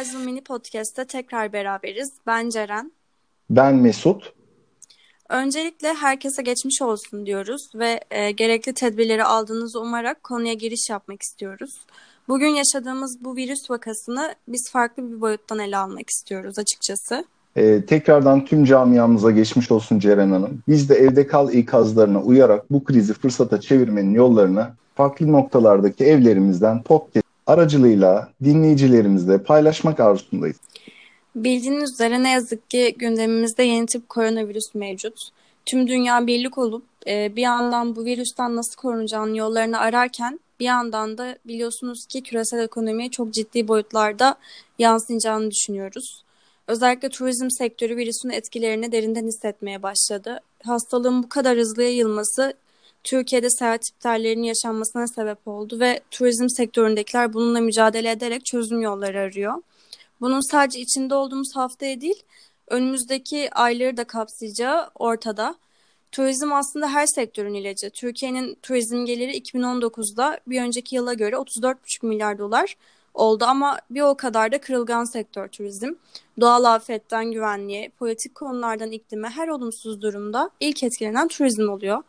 Horizon Mini Podcast'te tekrar beraberiz. Ben Ceren. Ben Mesut. Öncelikle herkese geçmiş olsun diyoruz ve e, gerekli tedbirleri aldığınızı umarak konuya giriş yapmak istiyoruz. Bugün yaşadığımız bu virüs vakasını biz farklı bir boyuttan ele almak istiyoruz açıkçası. Ee, tekrardan tüm camiamıza geçmiş olsun Ceren Hanım. Biz de evde kal ikazlarına uyarak bu krizi fırsata çevirmenin yollarını farklı noktalardaki evlerimizden podcast aracılığıyla dinleyicilerimizle paylaşmak arzusundayız. Bildiğiniz üzere ne yazık ki gündemimizde yeni tip koronavirüs mevcut. Tüm dünya birlik olup e, bir yandan bu virüsten nasıl korunacağının yollarını ararken bir yandan da biliyorsunuz ki küresel ekonomiye çok ciddi boyutlarda yansıyacağını düşünüyoruz. Özellikle turizm sektörü virüsün etkilerini derinden hissetmeye başladı. Hastalığın bu kadar hızlı yayılması Türkiye'de seyahat iptallerinin yaşanmasına sebep oldu ve turizm sektöründekiler bununla mücadele ederek çözüm yolları arıyor. Bunun sadece içinde olduğumuz haftaya değil, önümüzdeki ayları da kapsayacağı ortada. Turizm aslında her sektörün ilacı. Türkiye'nin turizm geliri 2019'da bir önceki yıla göre 34,5 milyar dolar oldu ama bir o kadar da kırılgan sektör turizm. Doğal afetten güvenliğe, politik konulardan iklime her olumsuz durumda ilk etkilenen turizm oluyor.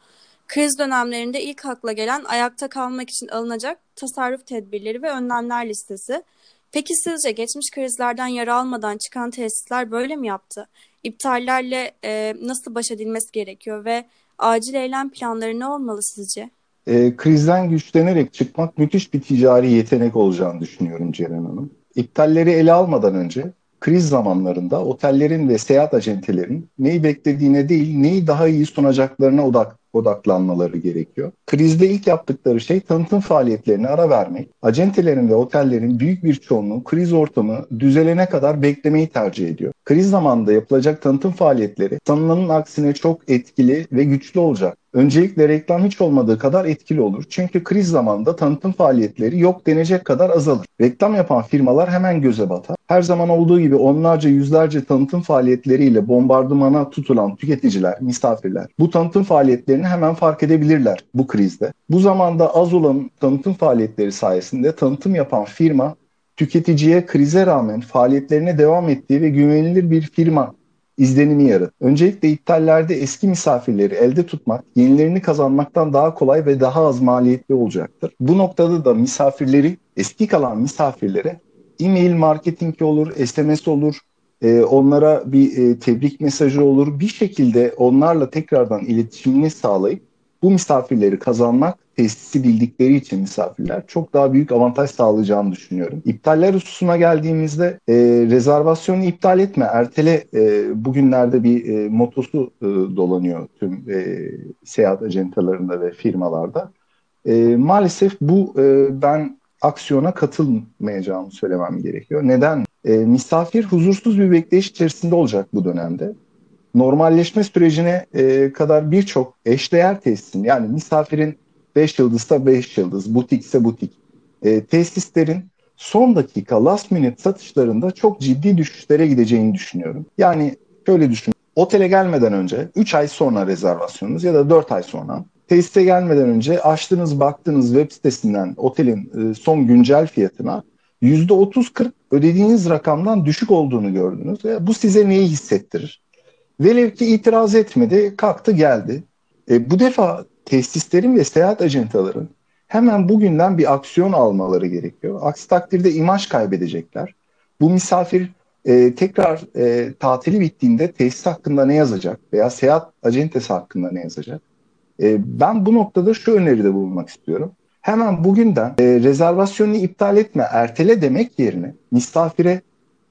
Kriz dönemlerinde ilk akla gelen ayakta kalmak için alınacak tasarruf tedbirleri ve önlemler listesi. Peki sizce geçmiş krizlerden yara almadan çıkan tesisler böyle mi yaptı? İptallerle e, nasıl baş edilmesi gerekiyor ve acil eylem planları ne olmalı sizce? E, krizden güçlenerek çıkmak müthiş bir ticari yetenek olacağını düşünüyorum Ceren Hanım. İptalleri ele almadan önce kriz zamanlarında otellerin ve seyahat acentelerin neyi beklediğine değil neyi daha iyi sunacaklarına odak, odaklanmaları gerekiyor. Krizde ilk yaptıkları şey tanıtım faaliyetlerine ara vermek. Acentelerin ve otellerin büyük bir çoğunluğu kriz ortamı düzelene kadar beklemeyi tercih ediyor. Kriz zamanında yapılacak tanıtım faaliyetleri sanılanın aksine çok etkili ve güçlü olacak. Öncelikle reklam hiç olmadığı kadar etkili olur. Çünkü kriz zamanında tanıtım faaliyetleri yok denecek kadar azalır. Reklam yapan firmalar hemen göze batar. Her zaman olduğu gibi onlarca yüzlerce tanıtım faaliyetleriyle bombardımana tutulan tüketiciler, misafirler bu tanıtım faaliyetlerini hemen fark edebilirler bu krizde. Bu zamanda az olan tanıtım faaliyetleri sayesinde tanıtım yapan firma tüketiciye krize rağmen faaliyetlerine devam ettiği ve güvenilir bir firma izlenimi yaratır. Öncelikle iptallerde eski misafirleri elde tutmak, yenilerini kazanmaktan daha kolay ve daha az maliyetli olacaktır. Bu noktada da misafirleri, eski kalan misafirlere e-mail marketing olur, SMS olur, e, onlara bir e, tebrik mesajı olur. Bir şekilde onlarla tekrardan iletişimini sağlayıp bu misafirleri kazanmak tesisi bildikleri için misafirler çok daha büyük avantaj sağlayacağını düşünüyorum. İptaller hususuna geldiğimizde e, rezervasyonu iptal etme, ertele e, bugünlerde bir e, motosu e, dolanıyor tüm e, seyahat acentalarında ve firmalarda. E, maalesef bu e, ben aksiyona katılmayacağımı söylemem gerekiyor. Neden? E, misafir huzursuz bir bekleyiş içerisinde olacak bu dönemde normalleşme sürecine e, kadar birçok eşdeğer tesisin yani misafirin 5 yıldızsa 5 yıldız, butikse butik e, tesislerin son dakika last minute satışlarında çok ciddi düşüşlere gideceğini düşünüyorum. Yani şöyle düşün. Otele gelmeden önce 3 ay sonra rezervasyonunuz ya da 4 ay sonra tesise gelmeden önce açtığınız baktığınız web sitesinden otelin e, son güncel fiyatına %30-40 ödediğiniz rakamdan düşük olduğunu gördünüz. Ve bu size neyi hissettirir? Velev ki itiraz etmedi, kalktı geldi. E, bu defa tesislerin ve seyahat acentaların hemen bugünden bir aksiyon almaları gerekiyor. Aksi takdirde imaj kaybedecekler. Bu misafir e, tekrar e, tatili bittiğinde tesis hakkında ne yazacak veya seyahat acentesi hakkında ne yazacak? E, ben bu noktada şu öneride bulunmak istiyorum. Hemen bugünden e, rezervasyonunu iptal etme, ertele demek yerine misafire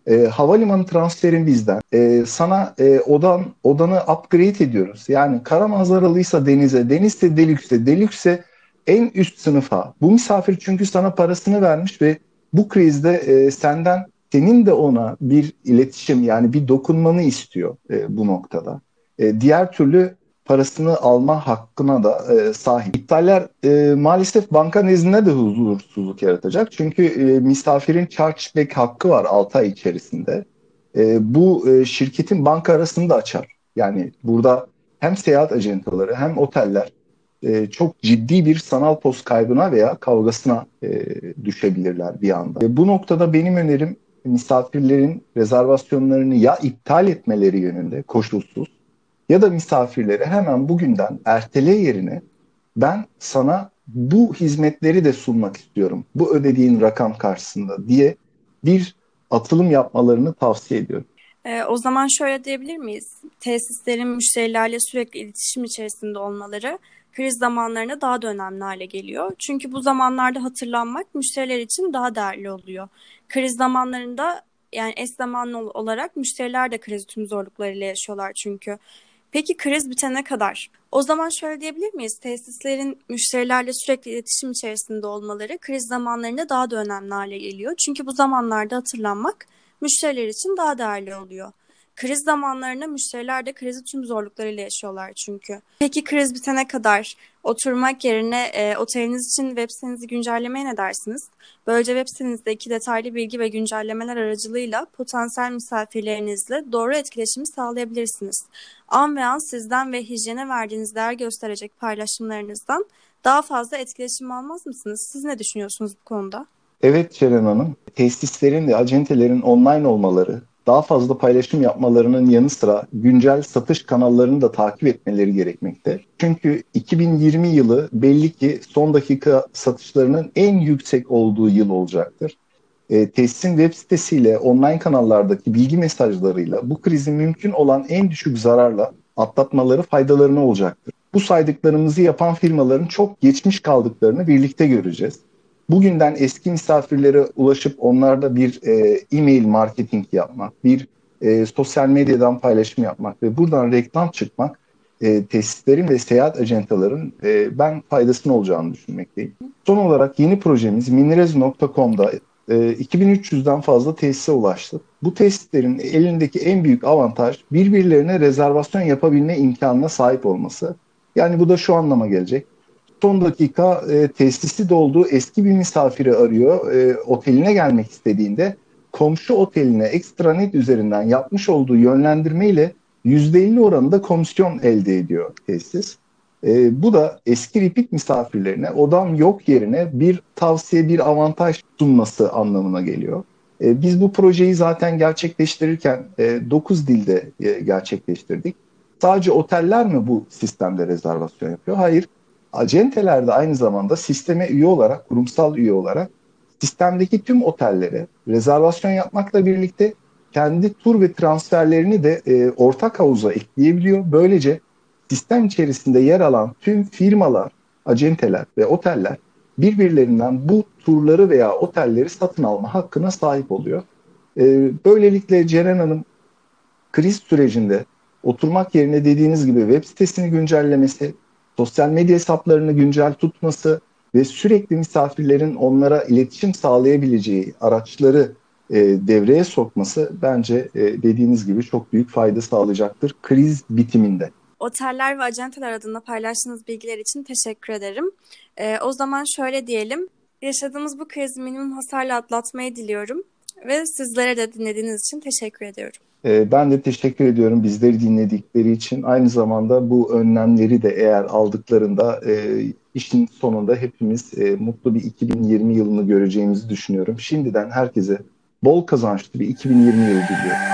e, havalimanı transferin bizden. E, sana e, odan odanı upgrade ediyoruz. Yani kara manzaralıysa denize, denizse delükse, delükse en üst sınıfa. Bu misafir çünkü sana parasını vermiş ve bu krizde e, senden senin de ona bir iletişim yani bir dokunmanı istiyor e, bu noktada. E, diğer türlü parasını alma hakkına da e, sahip. İptaller e, maalesef banka nezdinde de huzursuzluk yaratacak. Çünkü e, misafirin chargeback hakkı var 6 ay içerisinde. E, bu e, şirketin banka arasını da açar. Yani burada hem seyahat ajantaları hem oteller e, çok ciddi bir sanal post kaybına veya kavgasına e, düşebilirler bir anda. E, bu noktada benim önerim misafirlerin rezervasyonlarını ya iptal etmeleri yönünde koşulsuz ya da misafirlere hemen bugünden ertele yerine ben sana bu hizmetleri de sunmak istiyorum. Bu ödediğin rakam karşısında diye bir atılım yapmalarını tavsiye ediyorum. E, o zaman şöyle diyebilir miyiz? Tesislerin müşterilerle sürekli iletişim içerisinde olmaları kriz zamanlarında daha da önemli hale geliyor. Çünkü bu zamanlarda hatırlanmak müşteriler için daha değerli oluyor. Kriz zamanlarında yani eş zamanlı olarak müşteriler de kriz tüm zorluklarıyla yaşıyorlar çünkü. Peki kriz bitene kadar? O zaman şöyle diyebilir miyiz? Tesislerin müşterilerle sürekli iletişim içerisinde olmaları kriz zamanlarında daha da önemli hale geliyor. Çünkü bu zamanlarda hatırlanmak müşteriler için daha değerli oluyor. Kriz zamanlarında müşteriler de krizi tüm zorluklarıyla yaşıyorlar çünkü. Peki kriz bitene kadar oturmak yerine e, oteliniz için web sitenizi güncellemeye ne dersiniz? Böylece web sitenizdeki detaylı bilgi ve güncellemeler aracılığıyla potansiyel misafirlerinizle doğru etkileşimi sağlayabilirsiniz. An ve an sizden ve hijyene verdiğiniz değer gösterecek paylaşımlarınızdan daha fazla etkileşim almaz mısınız? Siz ne düşünüyorsunuz bu konuda? Evet Ceren Hanım, tesislerin ve acentelerin online olmaları, daha fazla paylaşım yapmalarının yanı sıra güncel satış kanallarını da takip etmeleri gerekmekte. Çünkü 2020 yılı belli ki son dakika satışlarının en yüksek olduğu yıl olacaktır. E, tesisin web sitesiyle, online kanallardaki bilgi mesajlarıyla bu krizi mümkün olan en düşük zararla atlatmaları faydalarına olacaktır. Bu saydıklarımızı yapan firmaların çok geçmiş kaldıklarını birlikte göreceğiz bugünden eski misafirlere ulaşıp onlarda bir e, e-mail marketing yapmak, bir e, sosyal medyadan paylaşım yapmak ve buradan reklam çıkmak e, tesislerin ve seyahat ajantaların e, ben faydasını olacağını düşünmekteyim. Son olarak yeni projemiz minirez.com'da e, 2300'den fazla tesise ulaştı. Bu tesislerin elindeki en büyük avantaj birbirlerine rezervasyon yapabilme imkanına sahip olması. Yani bu da şu anlama gelecek son dakika e, tesisi dolduğu eski bir misafiri arıyor. E, oteline gelmek istediğinde komşu oteline ekstranet üzerinden yapmış olduğu yönlendirmeyle %50 oranında komisyon elde ediyor tesis. E, bu da eski repeat misafirlerine odam yok yerine bir tavsiye, bir avantaj sunması anlamına geliyor. E, biz bu projeyi zaten gerçekleştirirken e, 9 dilde e, gerçekleştirdik. Sadece oteller mi bu sistemde rezervasyon yapıyor? Hayır acenteler de aynı zamanda sisteme üye olarak, kurumsal üye olarak sistemdeki tüm otellere rezervasyon yapmakla birlikte kendi tur ve transferlerini de e, ortak havuza ekleyebiliyor. Böylece sistem içerisinde yer alan tüm firmalar, acenteler ve oteller birbirlerinden bu turları veya otelleri satın alma hakkına sahip oluyor. E, böylelikle Ceren Hanım kriz sürecinde oturmak yerine dediğiniz gibi web sitesini güncellemesi, sosyal medya hesaplarını güncel tutması ve sürekli misafirlerin onlara iletişim sağlayabileceği araçları e, devreye sokması bence e, dediğiniz gibi çok büyük fayda sağlayacaktır kriz bitiminde. Oteller ve acenteler adına paylaştığınız bilgiler için teşekkür ederim. E, o zaman şöyle diyelim, yaşadığımız bu krizi minimum hasarla atlatmayı diliyorum ve sizlere de dinlediğiniz için teşekkür ediyorum. Ee, ben de teşekkür ediyorum bizleri dinledikleri için. Aynı zamanda bu önlemleri de eğer aldıklarında e, işin sonunda hepimiz e, mutlu bir 2020 yılını göreceğimizi düşünüyorum. Şimdiden herkese bol kazançlı bir 2020 yılı diliyorum.